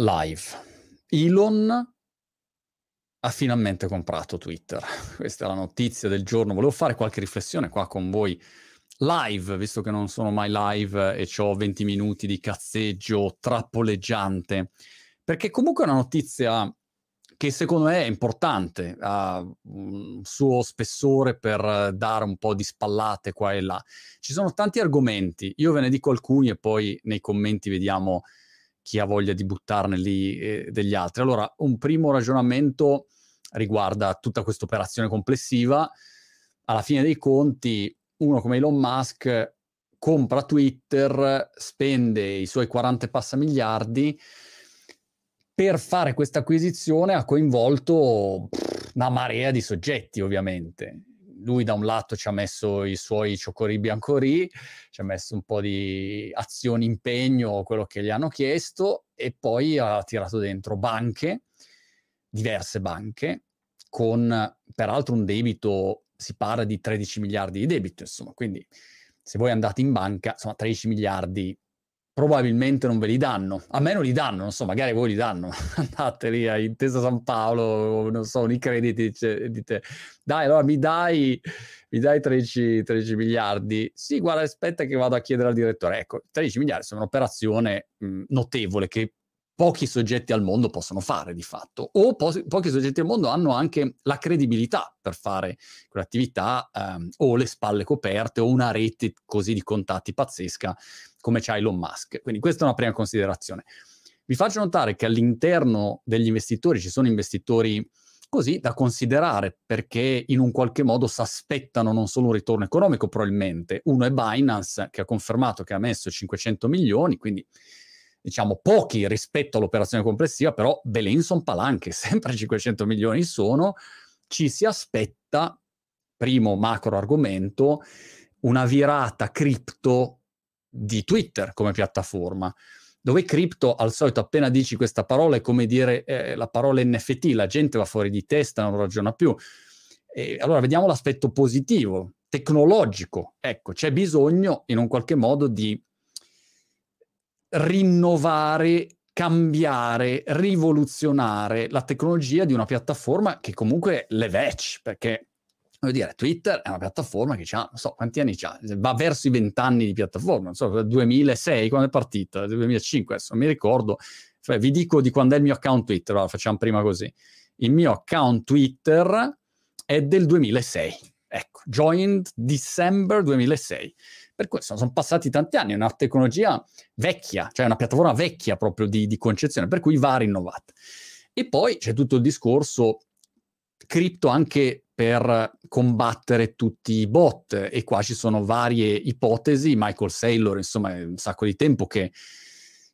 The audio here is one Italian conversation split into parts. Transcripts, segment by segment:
live. Elon ha finalmente comprato Twitter. Questa è la notizia del giorno. Volevo fare qualche riflessione qua con voi live, visto che non sono mai live e ho 20 minuti di cazzeggio trappoleggiante, perché comunque è una notizia che secondo me è importante, ha un suo spessore per dare un po' di spallate qua e là. Ci sono tanti argomenti, io ve ne dico alcuni e poi nei commenti vediamo chi ha voglia di buttarne lì eh, degli altri. Allora, un primo ragionamento riguarda tutta questa operazione complessiva. Alla fine dei conti, uno come Elon Musk compra Twitter, spende i suoi 40 passa miliardi, per fare questa acquisizione ha coinvolto una marea di soggetti, ovviamente lui da un lato ci ha messo i suoi cioccorì biancorì, ci ha messo un po' di azioni, impegno, quello che gli hanno chiesto e poi ha tirato dentro banche, diverse banche, con peraltro un debito, si parla di 13 miliardi di debito, insomma, quindi se voi andate in banca, insomma 13 miliardi probabilmente non ve li danno. A me non li danno, non so, magari voi li danno. Andate lì a Intesa San Paolo, non so, i crediti e dite, dai, allora mi dai, mi dai 13, 13, miliardi. Sì, guarda, aspetta che vado a chiedere al direttore. Ecco, 13 miliardi sono un'operazione mh, notevole che pochi soggetti al mondo possono fare di fatto, o po- pochi soggetti al mondo hanno anche la credibilità per fare quell'attività ehm, o le spalle coperte o una rete così di contatti pazzesca come c'ha Elon Musk. Quindi questa è una prima considerazione. Vi faccio notare che all'interno degli investitori ci sono investitori così da considerare perché in un qualche modo si aspettano non solo un ritorno economico probabilmente. Uno è Binance che ha confermato che ha messo 500 milioni, quindi diciamo pochi rispetto all'operazione complessiva, però Belenson palanche, sempre 500 milioni sono, ci si aspetta, primo macro argomento, una virata cripto di Twitter come piattaforma, dove cripto al solito appena dici questa parola è come dire eh, la parola NFT, la gente va fuori di testa, non ragiona più. E allora vediamo l'aspetto positivo, tecnologico. Ecco, c'è bisogno in un qualche modo di rinnovare, cambiare, rivoluzionare la tecnologia di una piattaforma che comunque le vecchia, perché voglio dire, Twitter è una piattaforma che ha, non so, quanti anni ha? Va verso i vent'anni di piattaforma, non so, 2006, quando è partita, 2005, adesso mi ricordo. Cioè, vi dico di quando è il mio account Twitter, allora facciamo prima così. Il mio account Twitter è del 2006, ecco, joined December 2006. Per questo sono passati tanti anni, è una tecnologia vecchia, cioè una piattaforma vecchia proprio di, di concezione, per cui va rinnovata. E poi c'è tutto il discorso cripto anche per combattere tutti i bot e qua ci sono varie ipotesi, Michael Saylor insomma è un sacco di tempo che,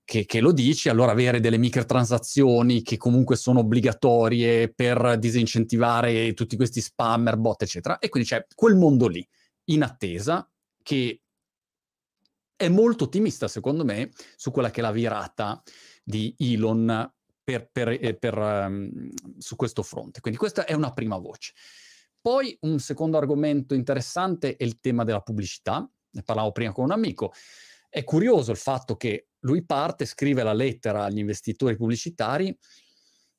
che, che, lo dice, allora avere delle microtransazioni che comunque sono obbligatorie per disincentivare tutti questi spammer, bot eccetera e quindi c'è quel mondo lì in attesa che è molto ottimista, secondo me, su quella che è la virata di Elon per, per, eh, per, um, su questo fronte. Quindi questa è una prima voce. Poi un secondo argomento interessante è il tema della pubblicità. Ne parlavo prima con un amico. È curioso il fatto che lui parte, scrive la lettera agli investitori pubblicitari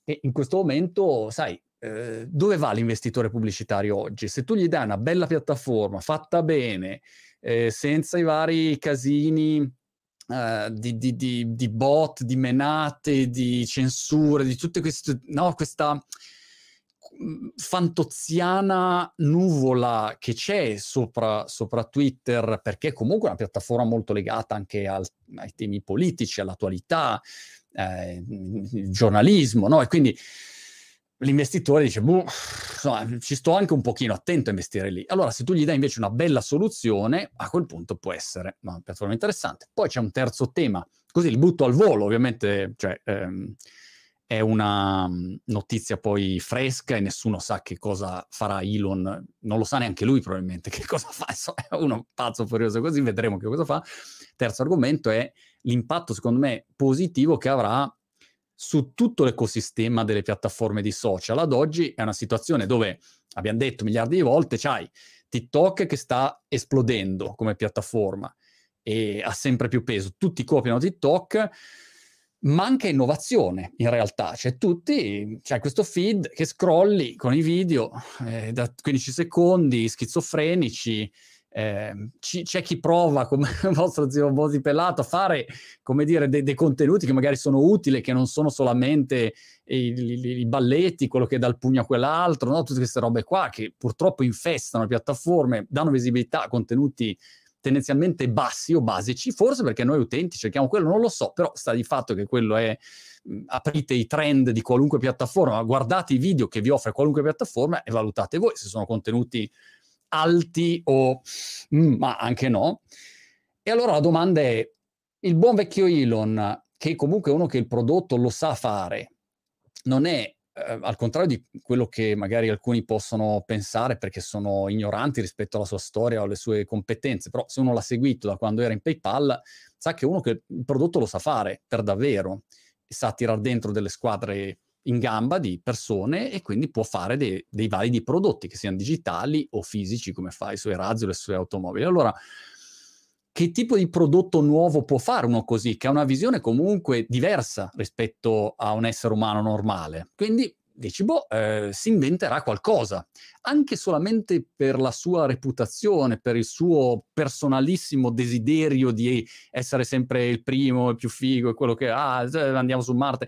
e in questo momento, sai, eh, dove va l'investitore pubblicitario oggi? Se tu gli dai una bella piattaforma fatta bene, eh, senza i vari casini eh, di, di, di, di, bot, di menate, di censure, di tutte queste, no, questa fantoziana nuvola che c'è sopra, sopra, Twitter, perché comunque è una piattaforma molto legata anche al, ai temi politici, all'attualità, eh, il giornalismo, no? E quindi l'investitore dice, boh, insomma, ci sto anche un pochino attento a investire lì. Allora, se tu gli dai invece una bella soluzione, a quel punto può essere una piattaforma interessante. Poi c'è un terzo tema, così li butto al volo, ovviamente, cioè, ehm, è una mm, notizia poi fresca e nessuno sa che cosa farà Elon, non lo sa neanche lui probabilmente che cosa fa, è uno pazzo furioso così, vedremo che cosa fa. Terzo argomento è l'impatto, secondo me, positivo che avrà su tutto l'ecosistema delle piattaforme di social. Ad oggi è una situazione dove, abbiamo detto miliardi di volte, c'hai TikTok che sta esplodendo come piattaforma e ha sempre più peso. Tutti copiano TikTok. Manca innovazione in realtà, c'è tutti, c'è questo feed che scrolli con i video eh, da 15 secondi, schizofrenici, eh, c- c'è chi prova, come il vostro zio Bosi Pelato, a fare, come dire, dei, contenuti che magari sono utili, che non sono solamente i, i, i, balletti, quello che dà il pugno a quell'altro, no? tutte queste robe qua che purtroppo infestano le piattaforme, danno visibilità a contenuti tendenzialmente bassi o basici, forse perché noi utenti cerchiamo quello, non lo so, però sta di fatto che quello è aprite i trend di qualunque piattaforma, guardate i video che vi offre qualunque piattaforma e valutate voi se sono contenuti alti o mm, ma anche no. E allora la domanda è, il buon vecchio Elon, che comunque è uno che il prodotto lo sa fare, non è eh, al contrario di quello che magari alcuni possono pensare perché sono ignoranti rispetto alla sua storia o alle sue competenze, però se uno l'ha seguito da quando era in PayPal, sa che uno che il prodotto lo sa fare per davvero, sa tirare dentro delle squadre in gamba di persone e quindi può fare dei, dei validi prodotti, che siano digitali o fisici, come fa i suoi razzi o le sue automobili. Allora, che tipo di prodotto nuovo può fare uno così, che ha una visione comunque diversa rispetto a un essere umano normale? Quindi dici, boh, eh, si inventerà qualcosa, anche solamente per la sua reputazione, per il suo personalissimo desiderio di essere sempre il primo, il più figo, quello che ah, andiamo su Marte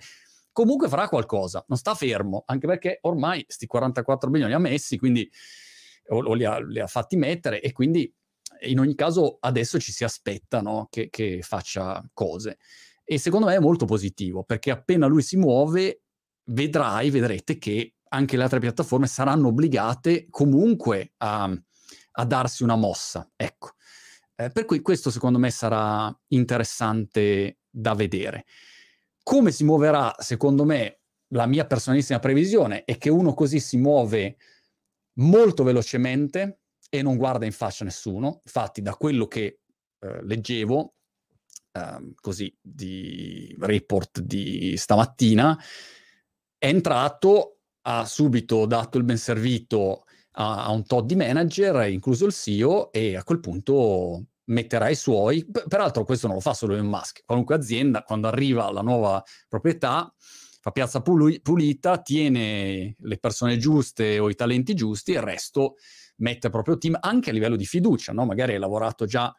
comunque farà qualcosa, non sta fermo, anche perché ormai sti 44 milioni li ha messi, quindi o, o li, ha, li, ha, fatti mettere e quindi in ogni caso adesso ci si aspetta no, che, che faccia cose. E secondo me è molto positivo, perché appena lui si muove, vedrai, vedrete che anche le altre piattaforme saranno obbligate comunque a, a darsi una mossa. Ecco. Eh, per cui questo secondo me sarà interessante da vedere. Come si muoverà, secondo me, la mia personalissima previsione è che uno così si muove molto velocemente e non guarda in faccia nessuno. Infatti, da quello che eh, leggevo, eh, così, di report di stamattina, è entrato, ha subito dato il ben servito a, a un tot di manager, incluso il CEO, e a quel punto metterà i suoi. Peraltro questo non lo fa solo Elon Musk, qualunque azienda quando arriva la nuova proprietà fa piazza pulita, tiene le persone giuste o i talenti giusti e il resto mette il proprio team anche a livello di fiducia, no? Magari hai lavorato già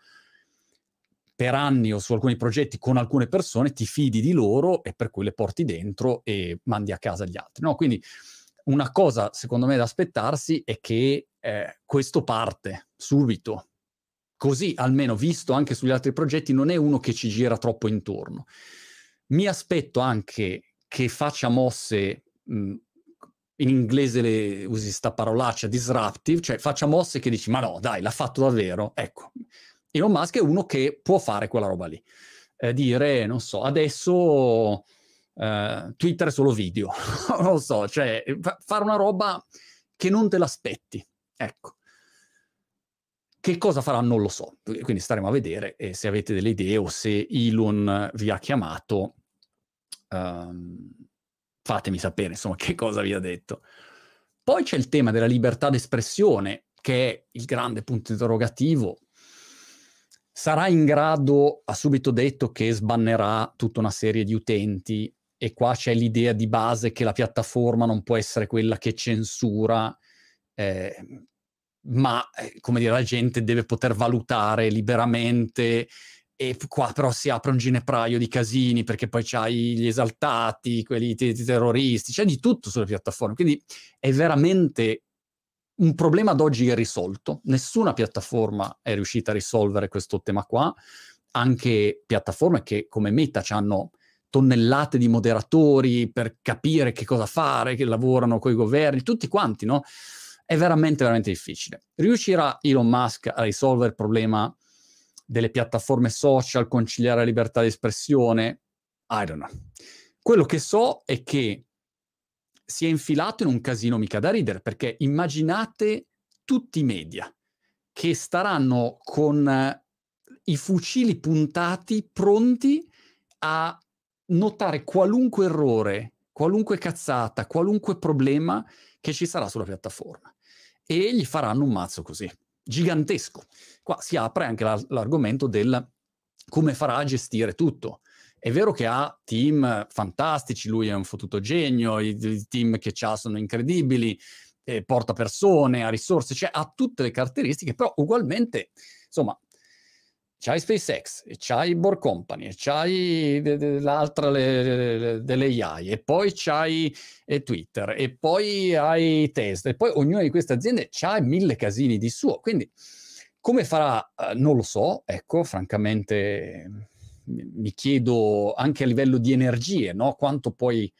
per anni o su alcuni progetti con alcune persone, ti fidi di loro e per cui le porti dentro e mandi a casa gli altri, no? Quindi una cosa secondo me da aspettarsi è che eh, questo parte subito, così almeno visto anche sugli altri progetti, non è uno che ci gira troppo intorno. Mi aspetto anche che faccia mosse, mh, in inglese le, usi questa parolaccia, disruptive, cioè faccia mosse che dici, ma no, dai, l'ha fatto davvero. Ecco, Elon Musk è uno che può fare quella roba lì. Eh, dire, non so, adesso eh, Twitter è solo video, non lo so, cioè fa- fare una roba che non te l'aspetti. Ecco. Che cosa farà non lo so, quindi staremo a vedere e se avete delle idee o se Elon vi ha chiamato, um, fatemi sapere insomma che cosa vi ha detto. Poi c'è il tema della libertà d'espressione, che è il grande punto interrogativo. Sarà in grado, ha subito detto che sbannerà tutta una serie di utenti e qua c'è l'idea di base che la piattaforma non può essere quella che censura, eh, ma come dire, la gente deve poter valutare liberamente e qua però si apre un ginepraio di casini perché poi c'hai gli esaltati, quelli t- terroristi, c'è di tutto sulle piattaforme, quindi è veramente un problema ad oggi irrisolto. Nessuna piattaforma è riuscita a risolvere questo tema qua, anche piattaforme che come Meta hanno tonnellate di moderatori per capire che cosa fare, che lavorano con i governi, tutti quanti, no? è veramente, veramente difficile. Riuscirà Elon Musk a risolvere il problema delle piattaforme social, conciliare la libertà di espressione? I don't know. Quello che so è che si è infilato in un casino mica da ridere, perché immaginate tutti i media che staranno con uh, i fucili puntati, pronti a notare qualunque errore, qualunque cazzata, qualunque problema che ci sarà sulla piattaforma e gli faranno un mazzo così, gigantesco. Qua si apre anche la, l'argomento del come farà a gestire tutto. È vero che ha team fantastici, lui è un fottuto genio, i, i team che ha sono incredibili, eh, porta persone, ha risorse, cioè ha tutte le caratteristiche, però ugualmente, insomma, c'hai SpaceX, c'hai Borg Company, c'hai l'altra le, le, delle AI, e poi c'hai eh, Twitter, e poi hai Tesla, e poi ognuna di queste aziende ha mille casini di suo. Quindi come farà? Eh, non lo so, ecco, francamente mi chiedo anche a livello di energie, no? quanto poi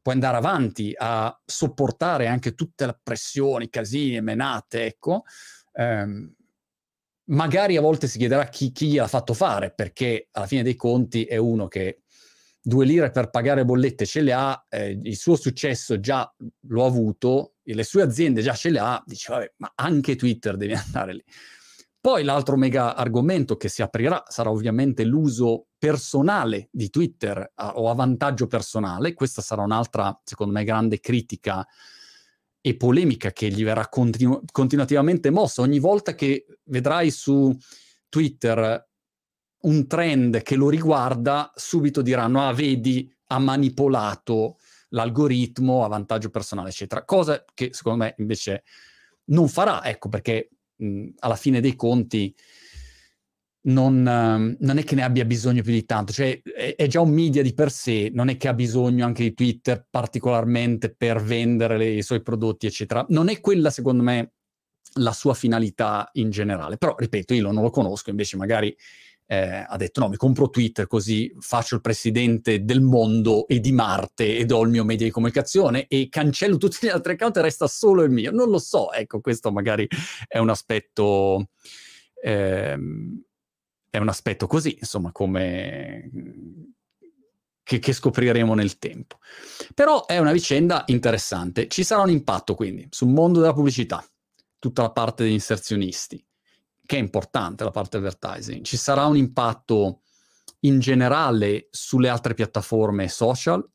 puoi andare avanti a sopportare anche tutte le pressioni, casini, menate, ecco. Um, magari a volte si chiederà chi, chi gliel'ha fatto fare, perché alla fine dei conti è uno che due lire per pagare bollette ce le ha, eh, il suo successo già l'ho avuto, le sue aziende già ce le ha, dice vabbè, ma anche Twitter deve andare lì. Poi l'altro mega argomento che si aprirà sarà ovviamente l'uso personale di Twitter a, o a vantaggio personale. Questa sarà un'altra, secondo me, grande critica e polemica che gli verrà continu- continuativamente mossa. Ogni volta che vedrai su Twitter un trend che lo riguarda, subito diranno, ah, vedi, ha manipolato l'algoritmo a vantaggio personale, eccetera. Cosa che secondo me invece non farà, ecco, perché mh, alla fine dei conti non, uh, non, è che ne abbia bisogno più di tanto, cioè è, è, già un media di per sé, non è che ha bisogno anche di Twitter particolarmente per vendere le, i suoi prodotti, eccetera. Non è quella, secondo me, la sua finalità in generale. Però, ripeto, io non lo conosco, invece magari eh, ha detto no, mi compro Twitter così faccio il presidente del mondo e di Marte ed ho il mio media di comunicazione e cancello tutti gli altri account e resta solo il mio. Non lo so, ecco, questo magari è un aspetto... Ehm, è un aspetto così, insomma, come... Che, che, scopriremo nel tempo. Però è una vicenda interessante. Ci sarà un impatto quindi sul mondo della pubblicità, tutta la parte degli inserzionisti che è importante la parte advertising. Ci sarà un impatto in generale sulle altre piattaforme social,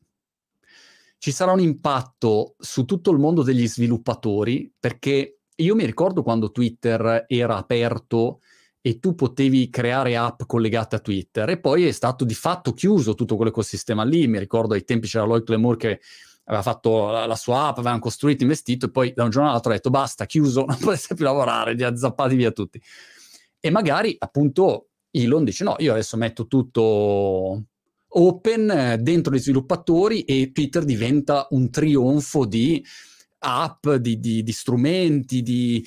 ci sarà un impatto su tutto il mondo degli sviluppatori, perché io mi ricordo quando Twitter era aperto e tu potevi creare app collegate a Twitter e poi è stato di fatto chiuso tutto quell'ecosistema lì. Mi ricordo ai tempi c'era Lloyd Clemore che aveva fatto la, la, sua app, avevano costruito, investito e poi da un giorno all'altro ha detto basta, chiuso, non potete più lavorare, li ha zappati via tutti. E magari appunto Elon dice no, io adesso metto tutto open eh, dentro gli sviluppatori e Twitter diventa un trionfo di app, di, di, di strumenti, di,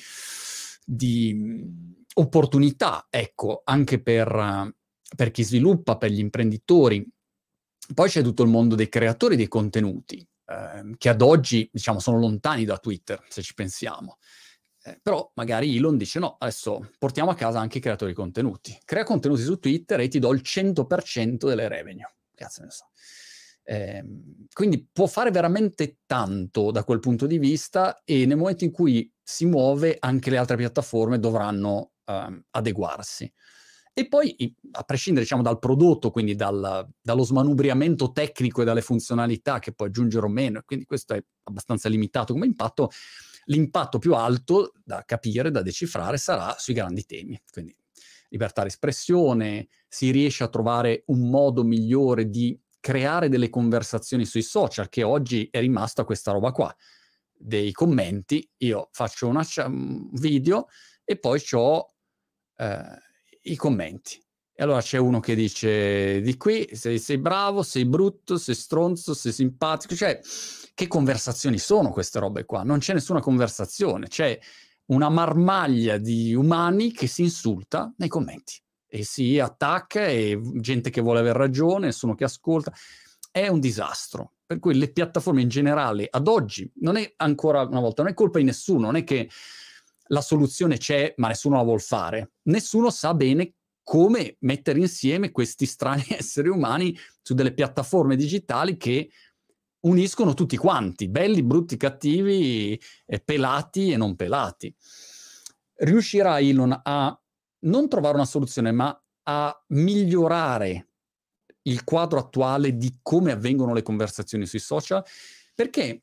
di, opportunità, ecco, anche per, per chi sviluppa, per gli imprenditori. Poi c'è tutto il mondo dei creatori dei contenuti, Ehm, che ad oggi diciamo sono lontani da Twitter, se ci pensiamo. Eh, però magari Elon dice no, adesso portiamo a casa anche i creatori di contenuti. Crea contenuti su Twitter e ti do il 100% delle revenue. Cazzo ne so. Eh, quindi può fare veramente tanto da quel punto di vista e nel momento in cui si muove anche le altre piattaforme dovranno eh, adeguarsi. E poi, a prescindere diciamo, dal prodotto, quindi dal, dallo smanubriamento tecnico e dalle funzionalità che può aggiungere o meno, quindi questo è abbastanza limitato come impatto, l'impatto più alto da capire, da decifrare, sarà sui grandi temi. Quindi libertà di espressione, si riesce a trovare un modo migliore di creare delle conversazioni sui social, che oggi è rimasta questa roba qua, dei commenti, io faccio una, un video e poi ho... Eh, i commenti. E allora c'è uno che dice di qui sei, sei, bravo, sei brutto, sei stronzo, sei simpatico. Cioè, che conversazioni sono queste robe qua? Non c'è nessuna conversazione, c'è una marmaglia di umani che si insulta nei commenti e si attacca e gente che vuole aver ragione, nessuno che ascolta. È un disastro. Per cui le piattaforme in generale, ad oggi, non è ancora una volta, non è colpa di nessuno, non è che la soluzione c'è, ma nessuno la vuol fare. Nessuno sa bene come mettere insieme questi strani esseri umani su delle piattaforme digitali che uniscono tutti quanti, belli, brutti, cattivi, pelati e non pelati. Riuscirà Elon a non trovare una soluzione, ma a migliorare il quadro attuale di come avvengono le conversazioni sui social? Perché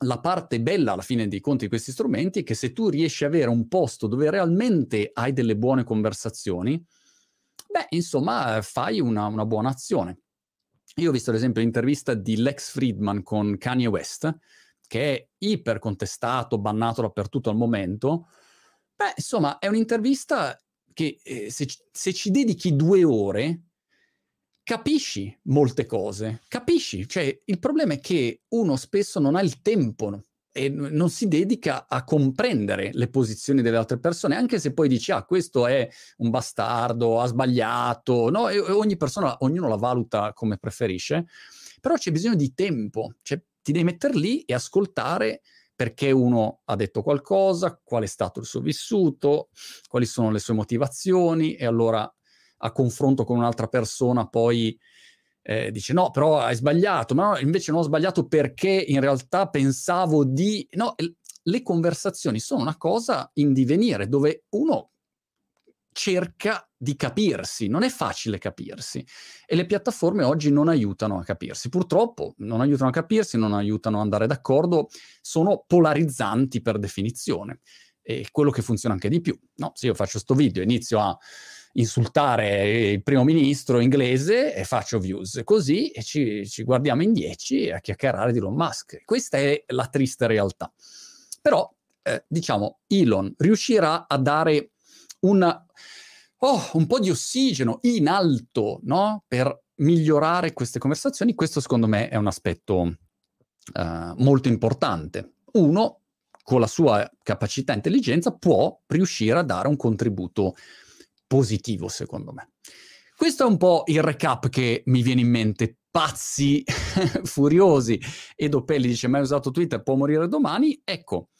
la parte bella alla fine dei conti di questi strumenti è che se tu riesci ad avere un posto dove realmente hai delle buone conversazioni, beh, insomma, fai una, una buona azione. io ho visto ad esempio l'intervista di Lex Friedman con Kanye West, che è iper contestato, bannato dappertutto al momento. Beh, insomma, è un'intervista che eh, se, se ci dedichi due ore, capisci molte cose, capisci. Cioè, il problema è che uno spesso non ha il tempo e non si dedica a comprendere le posizioni delle altre persone, anche se poi dici, ah, questo è un bastardo, ha sbagliato, no? E ogni persona, ognuno la valuta come preferisce, però c'è bisogno di tempo, cioè ti devi mettere lì e ascoltare perché uno ha detto qualcosa, qual è stato il suo vissuto, quali sono le sue motivazioni e allora a confronto con un'altra persona poi eh, dice no, però hai sbagliato, ma no, invece non ho sbagliato perché in realtà pensavo di... No, le conversazioni sono una cosa in divenire dove uno cerca di capirsi, non è facile capirsi e le piattaforme oggi non aiutano a capirsi, purtroppo non aiutano a capirsi, non aiutano ad andare d'accordo, sono polarizzanti per definizione e quello che funziona anche di più. No, se io faccio questo video, inizio a insultare il primo ministro inglese e faccio views. Così e ci, ci guardiamo in dieci a chiacchierare di Elon Musk. Questa è la triste realtà. Però, eh, diciamo, Elon riuscirà a dare una, oh, un po' di ossigeno in alto, no? Per migliorare queste conversazioni. Questo, secondo me, è un aspetto Uh, molto importante. Uno, con la sua capacità e intelligenza, può riuscire a dare un contributo positivo, secondo me. Questo è un po' il recap che mi viene in mente. Pazzi, furiosi. E Dopelli dice, mai usato Twitter, può morire domani. Ecco,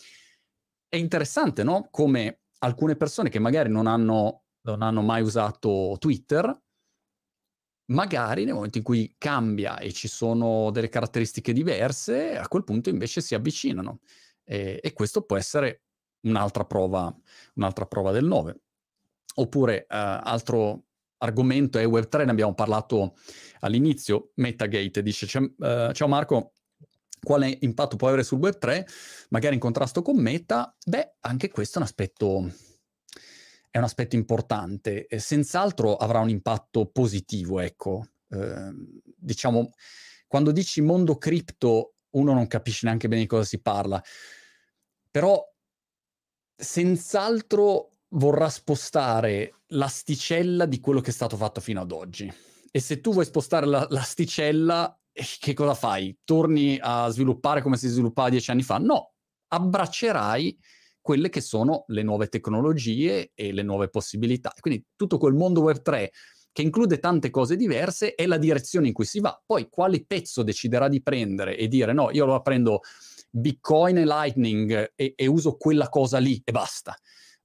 è interessante, no? Come alcune persone che magari non hanno, non hanno mai usato Twitter, magari nel momento in cui cambia e ci sono delle caratteristiche diverse, a quel punto invece si avvicinano. E, e questo può essere un'altra prova, un'altra prova del 9. Oppure uh, altro argomento è Web3, ne abbiamo parlato all'inizio, Metagate dice uh, ciao Marco, quale impatto può avere sul Web3, magari in contrasto con Meta? Beh, anche questo è un aspetto, è un aspetto importante, e senz'altro avrà un impatto positivo, ecco. Eh, diciamo, quando dici mondo cripto, uno non capisce neanche bene di cosa si parla, però senz'altro vorrà spostare l'asticella di quello che è stato fatto fino ad oggi. E se tu vuoi spostare la, l'asticella, eh, che cosa fai? Torni a sviluppare come si sviluppava dieci anni fa? No, abbraccerai quelle che sono le nuove tecnologie e le nuove possibilità. Quindi tutto quel mondo Web 3 che include tante cose diverse è la direzione in cui si va. Poi quale pezzo deciderà di prendere e dire no, io lo prendo Bitcoin e Lightning e, e uso quella cosa lì e basta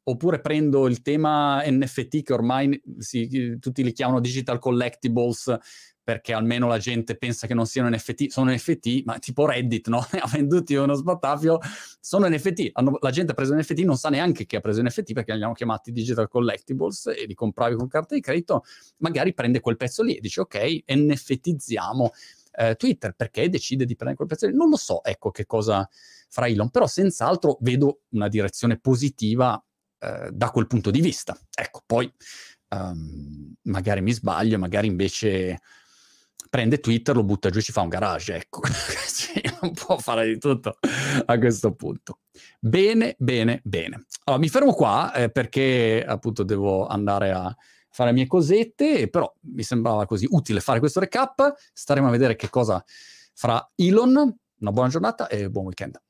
oppure prendo il tema NFT che ormai si, tutti li chiamano digital collectibles perché almeno la gente pensa che non siano NFT, sono NFT, ma tipo Reddit, no? ha venduti uno sbattafio, sono NFT, Hanno, la gente ha preso NFT, non sa neanche che ha preso NFT perché li hanno chiamati digital collectibles e li compravi con carta di credito, magari prende quel pezzo lì e dice ok, NFTizziamo eh, Twitter, perché decide di prendere quel pezzo lì? Non lo so, ecco che cosa farà Elon, però senz'altro vedo una direzione positiva eh, da quel punto di vista. Ecco, poi um, magari mi sbaglio, magari invece prende Twitter, lo butta giù e ci fa un garage, ecco. non può fare di tutto a questo punto. Bene, bene, bene. Allora, mi fermo qua eh, perché appunto devo andare a fare le mie cosette, però mi sembrava così utile fare questo recap. Staremo a vedere che cosa farà Elon. Una buona giornata e buon weekend.